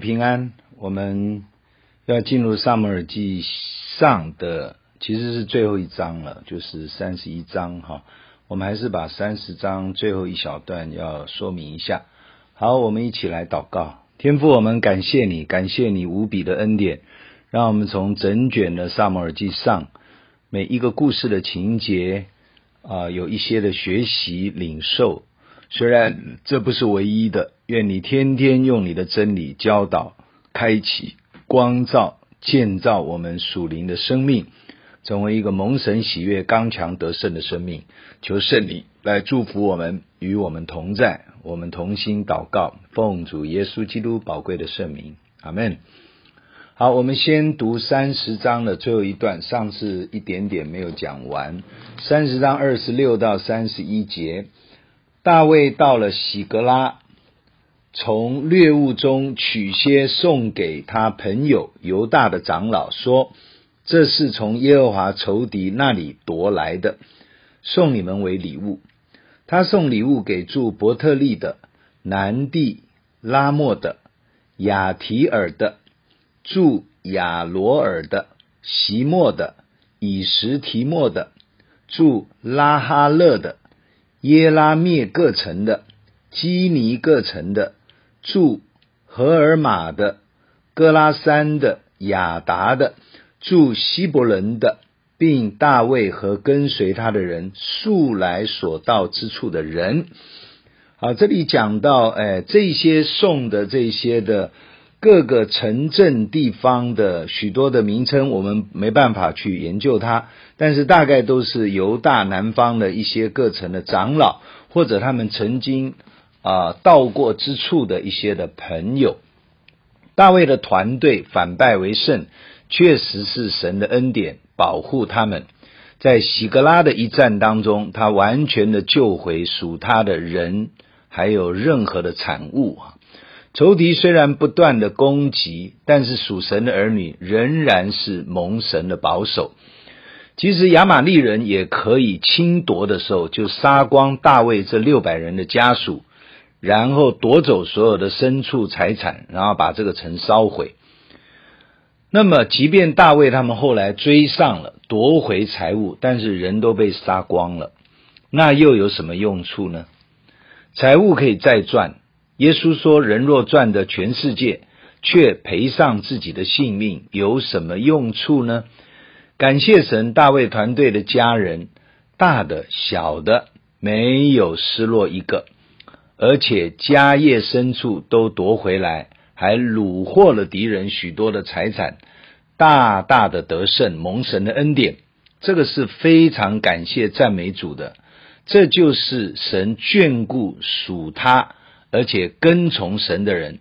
平安，我们要进入撒母耳记上的，其实是最后一章了，就是三十一章哈。我们还是把三十章最后一小段要说明一下。好，我们一起来祷告。天父，我们感谢你，感谢你无比的恩典，让我们从整卷的撒母耳记上每一个故事的情节啊、有一些的学习领受。虽然这不是唯一的，愿你天天用你的真理教导、开启、光照、建造我们属灵的生命，成为一个蒙神喜悦、刚强得胜的生命。求圣灵来祝福我们，与我们同在。我们同心祷告，奉主耶稣基督宝贵的圣名，阿门。好，我们先读三十章的最后一段，上次一点点没有讲完，三十章二十六到三十一节。大卫到了喜格拉，从掠物中取些送给他朋友犹大的长老，说：“这是从耶和华仇敌那里夺来的，送你们为礼物。”他送礼物给住伯特利的、南地拉莫的、雅提尔的、住亚罗尔的、席莫的、以实提莫的、住拉哈勒的。耶拉灭各城的，基尼各城的，住荷尔玛的，哥拉山的，雅达的，住希伯伦的，并大卫和跟随他的人素来所到之处的人。好，这里讲到，哎，这些送的这些的。各个城镇地方的许多的名称，我们没办法去研究它，但是大概都是犹大南方的一些各城的长老，或者他们曾经啊、到过之处的一些的朋友。大卫的团队反败为胜，确实是神的恩典保护他们。在喜格拉的一战当中，他完全的救回属他的人，还有任何的产物啊。仇敌虽然不断的攻击，但是属神的儿女仍然是蒙神的保守。其实亚玛力人也可以侵夺的时候，就杀光大卫这六百人的家属，然后夺走所有的牲畜财产，然后把这个城烧毁。那么，即便大卫他们后来追上了，夺回财物，但是人都被杀光了，那又有什么用处呢？财物可以再赚。耶稣说：“人若赚得全世界，却赔上自己的性命，有什么用处呢？”感谢神，大卫团队的家人，大的、小的，没有失落一个，而且家业牲畜都夺回来，还掳获了敌人许多的财产，大大的得胜，蒙神的恩典，这个是非常感谢赞美主的。这就是神眷顾属他。而且跟从神的人，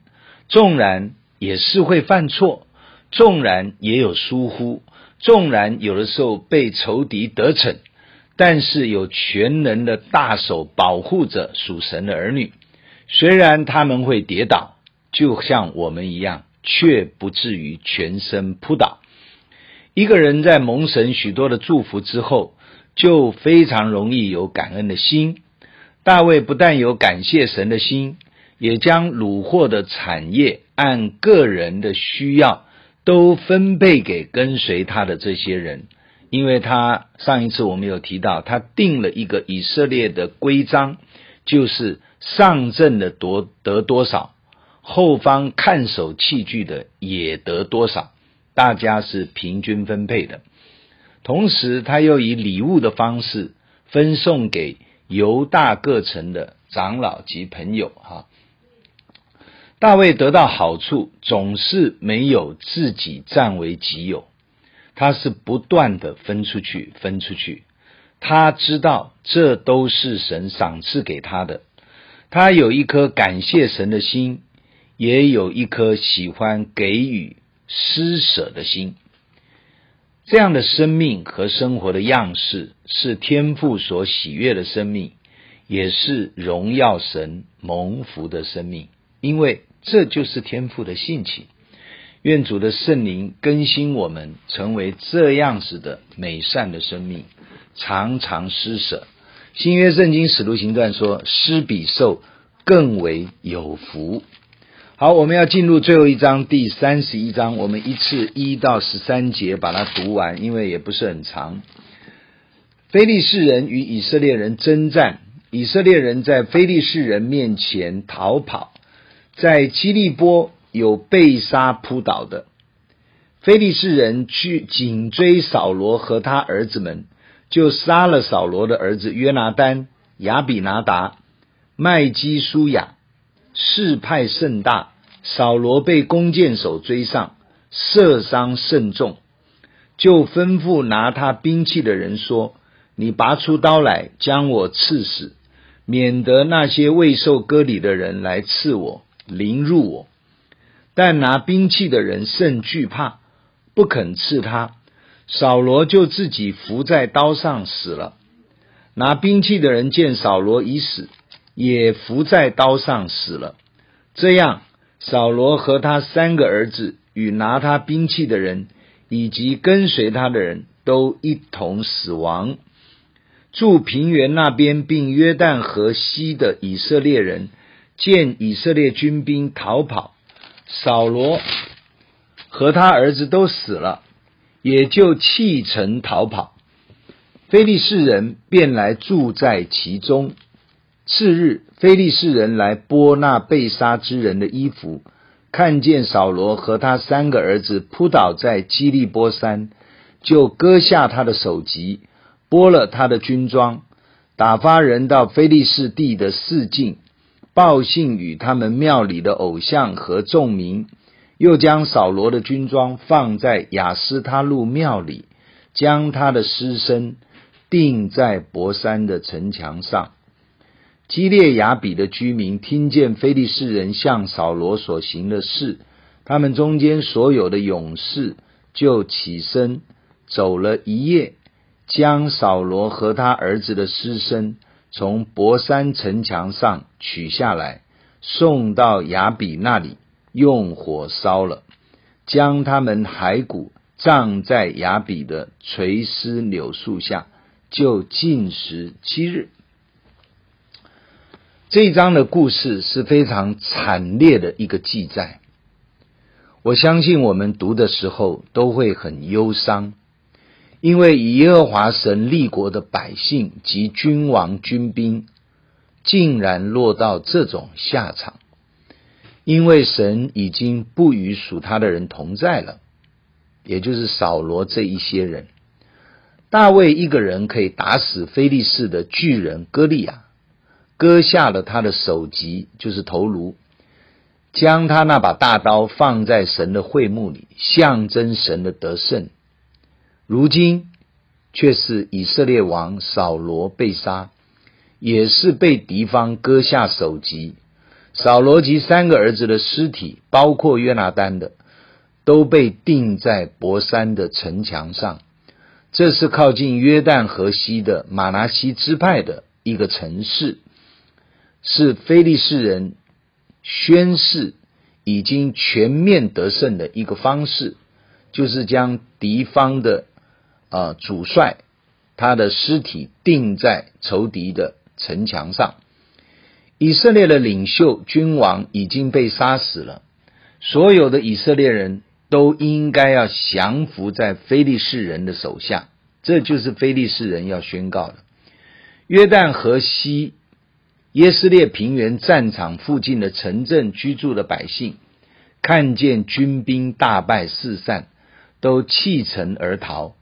纵然也是会犯错，纵然也有疏忽，纵然有的时候被仇敌得逞，但是有全能的大手保护着属神的儿女。虽然他们会跌倒，就像我们一样，却不至于全身扑倒。一个人在蒙神许多的祝福之后，就非常容易有感恩的心。大卫不但有感谢神的心，也将掳获的产业按个人的需要都分配给跟随他的这些人，因为他上一次我们有提到，他定了一个以色列的规章，就是上阵的夺得多少，后方看守器具的也得多少，大家是平均分配的。同时，他又以礼物的方式分送给。犹大各城的长老及朋友，哈，大卫得到好处，总是没有自己占为己有，他是不断的分出去，分出去。他知道这都是神赏赐给他的，他有一颗感谢神的心，也有一颗喜欢给予施舍的心。这样的生命和生活的样式是天父所喜悦的生命，也是荣耀神蒙福的生命，因为这就是天父的性情。愿主的圣灵更新我们，成为这样子的美善的生命，常常施舍。新约圣经使徒行传说，施比受更为有福。好，我们要进入最后一章，第三十一章，我们一次一到十三节把它读完，因为也不是很长。非利士人与以色列人争战，以色列人在非利士人面前逃跑，在基利波有被杀扑倒的。非利士人去紧追扫罗和他儿子们，就杀了扫罗的儿子约拿单、亚比拿达、麦基舒雅。势派甚大，扫罗被弓箭手追上，射伤甚重，就吩咐拿他兵器的人说：“你拔出刀来，将我刺死，免得那些未受割礼的人来刺我，凌辱我。”但拿兵器的人甚惧怕，不肯刺他。扫罗就自己伏在刀上死了。拿兵器的人见扫罗已死，也伏在刀上死了。这样，扫罗和他三个儿子与拿他兵器的人，以及跟随他的人都一同死亡。住平原那边并约旦河西的以色列人，见以色列军兵逃跑，扫罗和他儿子都死了，也就弃城逃跑。非利士人便来住在其中。次日，非利士人来剥那被杀之人的衣服，看见扫罗和他三个儿子扑倒在基利波山，就割下他的首级，剥了他的军装，打发人到非利士地的四境，报信与他们庙里的偶像和众民，又将扫罗的军装放在亚斯他录庙里，将他的尸身。钉在伯山的城墙上。基列雅比的居民听见非利士人向扫罗所行的事，他们中间所有的勇士就起身走了一夜，将扫罗和他儿子的尸身从伯山城墙上取下来，送到雅比那里，用火烧了，将他们骸骨葬在雅比的垂丝柳树下。就禁食七日。这一章的故事是非常惨烈的一个记载。我相信我们读的时候都会很忧伤，因为以耶和华神立国的百姓及君王军兵，竟然落到这种下场。因为神已经不与属他的人同在了，也就是扫罗这一些人。大卫一个人可以打死非利士的巨人歌利亚，割下了他的首级，就是头颅，将他那把大刀放在神的会幕里，象征神的得胜。如今却是以色列王扫罗被杀，也是被敌方割下首级。扫罗及三个儿子的尸体，包括约拿单的，都被钉在伯山的城墙上。这是靠近约旦河西的玛拿西支派的一个城市，是非利士人宣誓已经全面得胜的一个方式，就是将敌方的、呃、主帅他的尸体钉在仇敌的城墙上。以色列的领袖君王已经被杀死了，所有的以色列人。都应该要降服在非利士人的手下，这就是非利士人要宣告的。约旦河西耶斯列平原战场附近的城镇居住的百姓，看见军兵大败四散，都弃城而逃，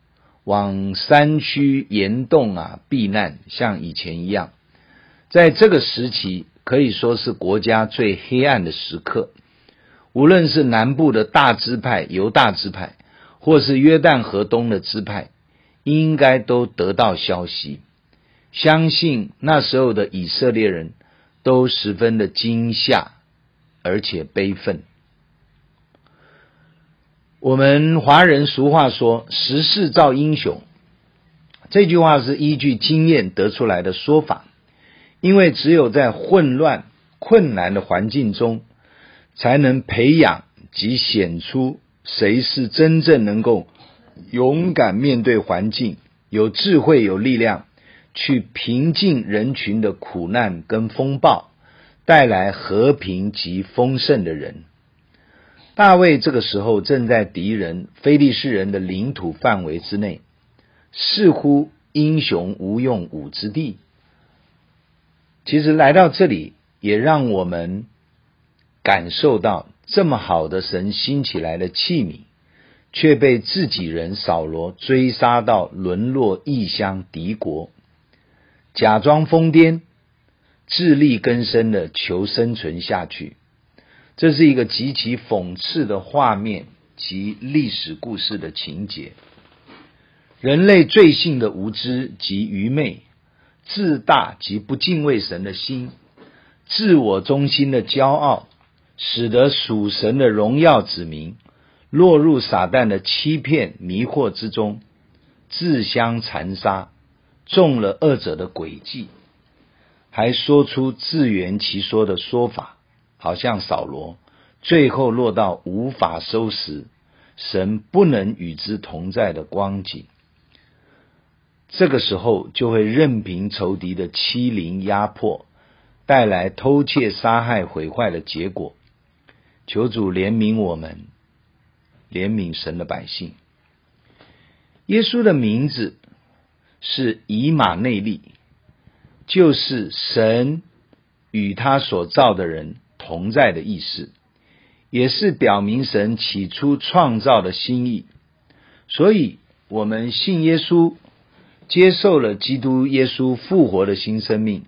往山区岩洞啊避难，像以前一样。在这个时期，可以说是国家最黑暗的时刻。无论是南部的大支派犹大支派，或是约旦河东的支派，应该都得到消息。相信那时候的以色列人都十分的惊吓，而且悲愤。我们华人俗话说“时势造英雄”，这句话是依据经验得出来的说法，因为只有在混乱、困难的环境中。才能培养及显出谁是真正能够勇敢面对环境、有智慧、有力量，去平静人群的苦难跟风暴，带来和平及丰盛的人。大卫这个时候正在敌人非利士人的领土范围之内，似乎英雄无用武之地。其实来到这里，也让我们感受到这么好的神兴起来的器皿，却被自己人扫罗追杀到沦落异乡敌国，假装疯癫，自力更生的求生存下去。这是一个极其讽刺的画面及历史故事的情节。人类罪性的无知及愚昧，自大及不敬畏神的心，自我中心的骄傲，使得属神的荣耀子民落入撒旦的欺骗迷惑之中，自相残杀，中了二者的诡计，还说出自圆其说的说法。好像扫罗最后落到无法收拾，神不能与之同在的光景，这个时候就会任凭仇敌的欺凌压迫，带来偷窃、杀害、毁坏的结果。求主怜悯我们，怜悯神的百姓。耶稣的名字是以马内利，就是神与他所造的人同在的意思，也是表明神起初创造的心意。所以，我们信耶稣，接受了基督耶稣复活的新生命，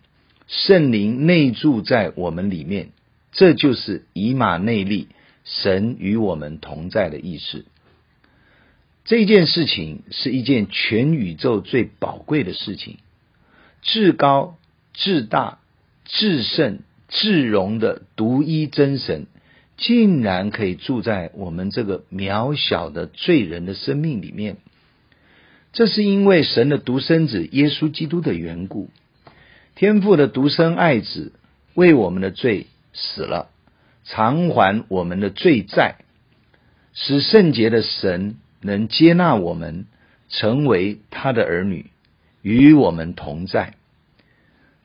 圣灵内住在我们里面，这就是以马内利，神与我们同在的意思。这件事情是一件全宇宙最宝贵的事情，至高、至大、至圣。至荣的独一真神，竟然可以住在我们这个渺小的罪人的生命里面。这是因为神的独生子耶稣基督的缘故，天父的独生爱子为我们的罪死了，偿还我们的罪债，使圣洁的神能接纳我们，成为他的儿女，与我们同在。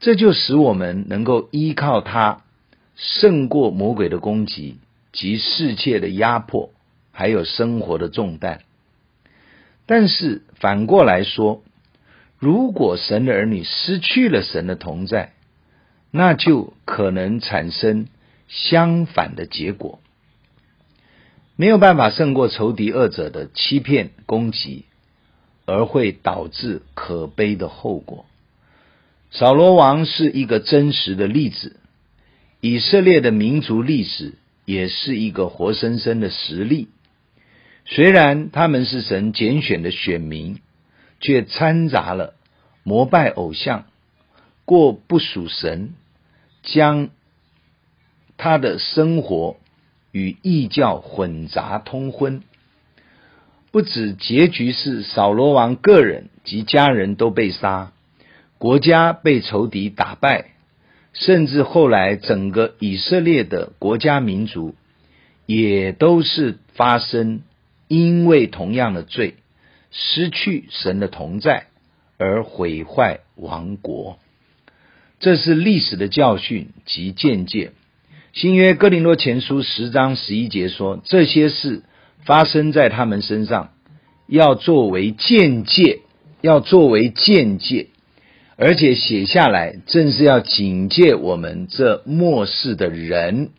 这就使我们能够依靠他，胜过魔鬼的攻击及世界的压迫，还有生活的重担。但是反过来说，如果神的儿女失去了神的同在，那就可能产生相反的结果，没有办法胜过仇敌恶者的欺骗攻击，而会导致可悲的后果。扫罗王是一个真实的例子，以色列的民族历史也是一个活生生的实例。虽然他们是神拣选的选民，却掺杂了膜拜偶像、过不属神、将他的生活与异教混杂通婚。不止结局是扫罗王个人及家人都被杀。国家被仇敌打败，甚至后来整个以色列的国家民族也都是发生因为同样的罪，失去神的同在而毁坏亡国。这是历史的教训及见解。新约哥林多前书十章十一节说：“这些事发生在他们身上，要作为鉴戒，要作为鉴戒。”而且写下来，正是要警戒我们这末世的人。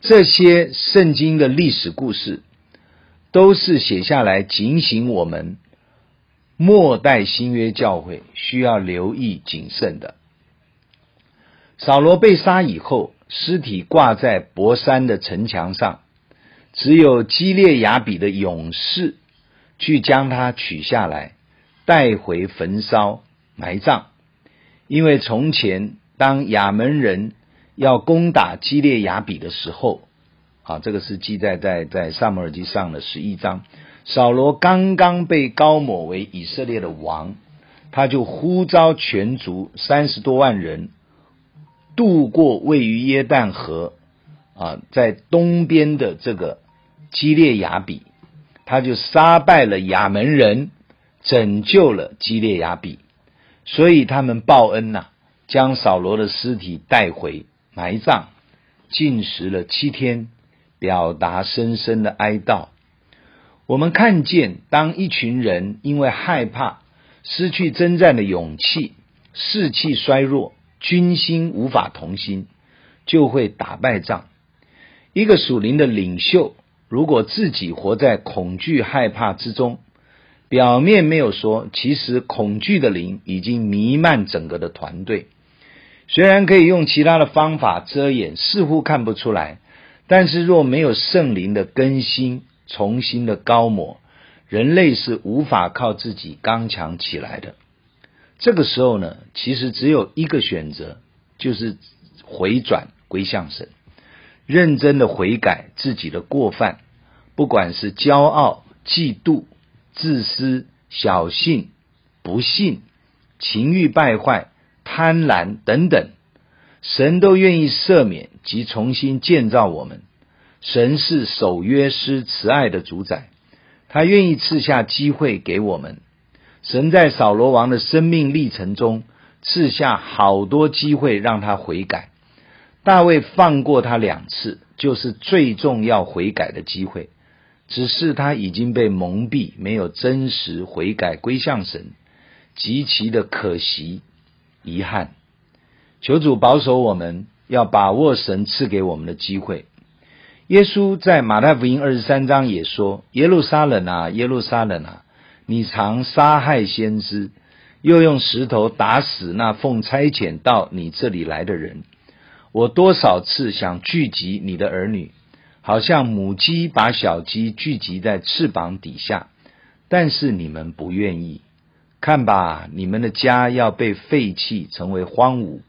这些圣经的历史故事，都是写下来警醒我们末代新约教会需要留意谨慎的。扫罗被杀以后，尸体挂在伯山的城墙上，只有基列雅比的勇士去将他取下来，带回焚烧。埋葬，因为从前当亚门人要攻打基列雅比的时候，啊，这个是记载在在撒母耳记上的十一章。扫罗刚刚被膏抹为以色列的王，他就呼召全族三十多万人渡过位于约旦河啊，在东边的这个基列雅比，他就杀败了亚门人，拯救了基列雅比。所以他们报恩呐、将扫罗的尸体带回埋葬，禁食了七天，表达深深的哀悼。我们看见，当一群人因为害怕，失去征战的勇气，士气衰弱，军心无法同心，就会打败仗。一个属灵的领袖，如果自己活在恐惧害怕之中，表面没有说，其实恐惧的灵已经弥漫整个的团队。虽然可以用其他的方法遮掩，似乎看不出来，但是若没有圣灵的更新、重新的高抹，人类是无法靠自己刚强起来的。这个时候呢，其实只有一个选择，就是回转归向神，认真的悔改自己的过犯，不管是骄傲、嫉妒、自私、小信、不信、情欲败坏。贪婪等等，神都愿意赦免及重新建造我们。神是守约施慈爱的主宰，他愿意赐下机会给我们。神在扫罗王的生命历程中赐下好多机会让他悔改。大卫放过他两次，就是最重要悔改的机会。只是他已经被蒙蔽，没有真实悔改归向神，极其的可惜。遗憾，求主保守我们，要把握神赐给我们的机会。耶稣在马太福音二十三章也说：“耶路撒冷啊，耶路撒冷啊，你常杀害先知，又用石头打死那奉差遣到你这里来的人。我多少次想聚集你的儿女，好像母鸡把小鸡聚集在翅膀底下，但是你们不愿意。”看吧，你们的家要被废弃，成为荒芜。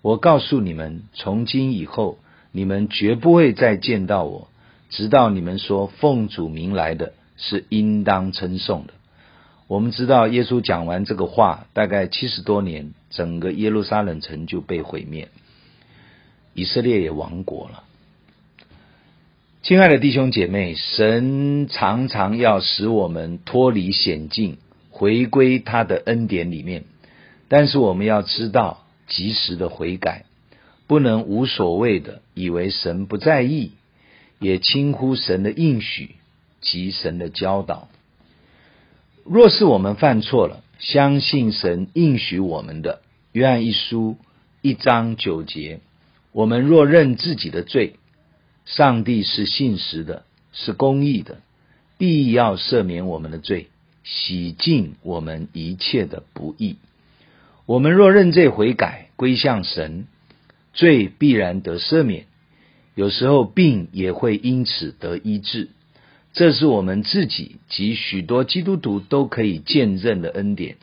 我告诉你们，从今以后，你们绝不会再见到我，直到你们说奉主名来的是应当称颂的。我们知道，耶稣讲完这个话，大概七十多年，整个耶路撒冷城就被毁灭，以色列也亡国了。亲爱的弟兄姐妹，神常常要使我们脱离险境。回归他的恩典里面，但是我们要知道及时的悔改，不能无所谓的以为神不在意，也轻忽神的应许及神的教导。若是我们犯错了，相信神应许我们的，约翰一书一章九节，我们若认自己的罪，上帝是信实的，是公义的，必要赦免我们的罪。洗净我们一切的不义。我们若认罪悔改，归向神，罪必然得赦免。有时候病也会因此得医治。这是我们自己及许多基督徒都可以见证的恩典。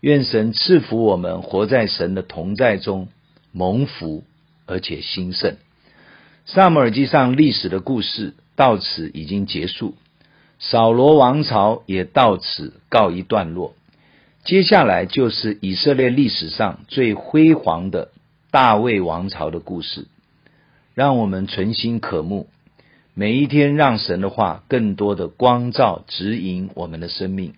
愿神赐福我们，活在神的同在中，蒙福而且兴盛。撒母耳记上历史的故事到此已经结束。扫罗王朝也到此告一段落，接下来就是以色列历史上最辉煌的大卫王朝的故事。让我们存心渴慕，每一天让神的话更多的光照指引我们的生命，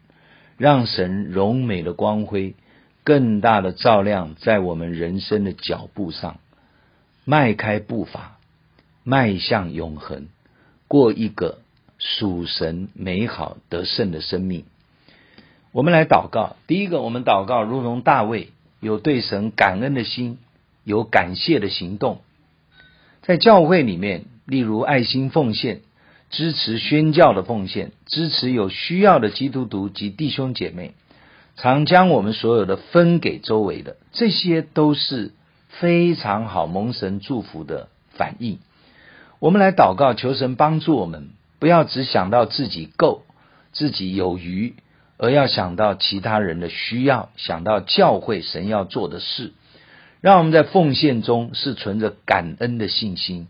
让神荣美的光辉更大的照亮在我们人生的脚步上，迈开步伐，迈向永恒，过一个。属神美好得胜的生命，我们来祷告。第一个，我们祷告，如同大卫有对神感恩的心，有感谢的行动。在教会里面，例如爱心奉献、支持宣教的奉献、支持有需要的基督徒及弟兄姐妹，常将我们所有的分给周围的，这些都是非常好蒙神祝福的反应。我们来祷告，求神帮助我们。不要只想到自己够，自己有余，而要想到其他人的需要，想到教会神要做的事。让我们在奉献中是存着感恩的信心。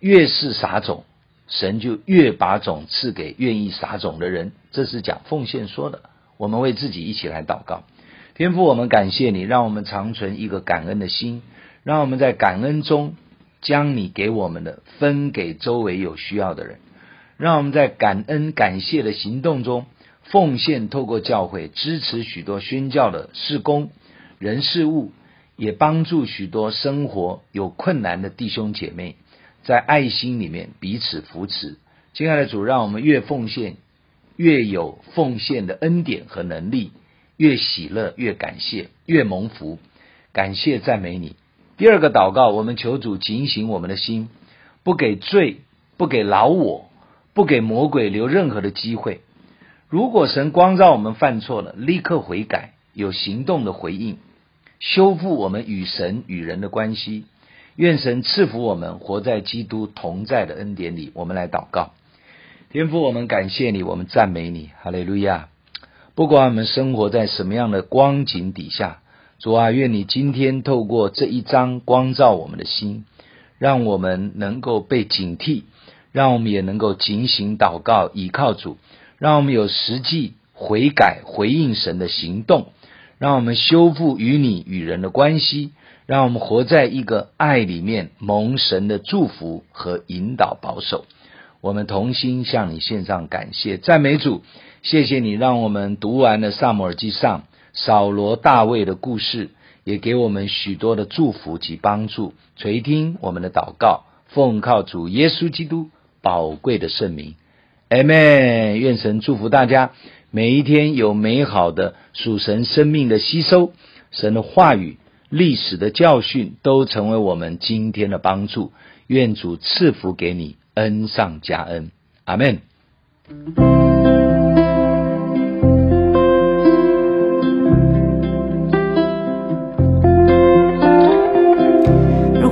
越是撒种，神就越把种赐给愿意撒种的人。这是讲奉献说的。我们为自己一起来祷告。天父，我们感谢你，让我们常存一个感恩的心，让我们在感恩中将你给我们的分给周围有需要的人。让我们在感恩感谢的行动中，奉献透过教会支持许多宣教的事工人事物，也帮助许多生活有困难的弟兄姐妹，在爱心里面彼此扶持。亲爱的主，让我们越奉献，越有奉献的恩典和能力，越喜乐，越感谢，越蒙福。感谢赞美你。第二个祷告，我们求主警醒我们的心，不给罪，不给老我，不给魔鬼留任何的机会。如果神光照我们犯错了，立刻悔改，有行动的回应，修复我们与神与人的关系。愿神赐福我们，活在基督同在的恩典里。我们来祷告，天父，我们感谢你，我们赞美你，哈利路亚。不管我们生活在什么样的光景底下，主啊，愿你今天透过这一章光照我们的心，让我们能够被警惕，让我们也能够警醒祷告，倚靠主，让我们有实际悔改回应神的行动，让我们修复与你与人的关系。让我们活在一个爱里面，蒙神的祝福和引导保守。我们同心向你献上感谢，赞美主，谢谢你让我们读完了撒母耳记上扫罗大卫的故事，也给我们许多的祝福及帮助。垂听我们的祷告，奉靠主耶稣基督宝贵的圣名，阿门。愿神祝福大家，每一天有美好的属神生命的吸收，神的话语。历史的教训都成为我们今天的帮助，愿主赐福给你，恩上加恩，阿门。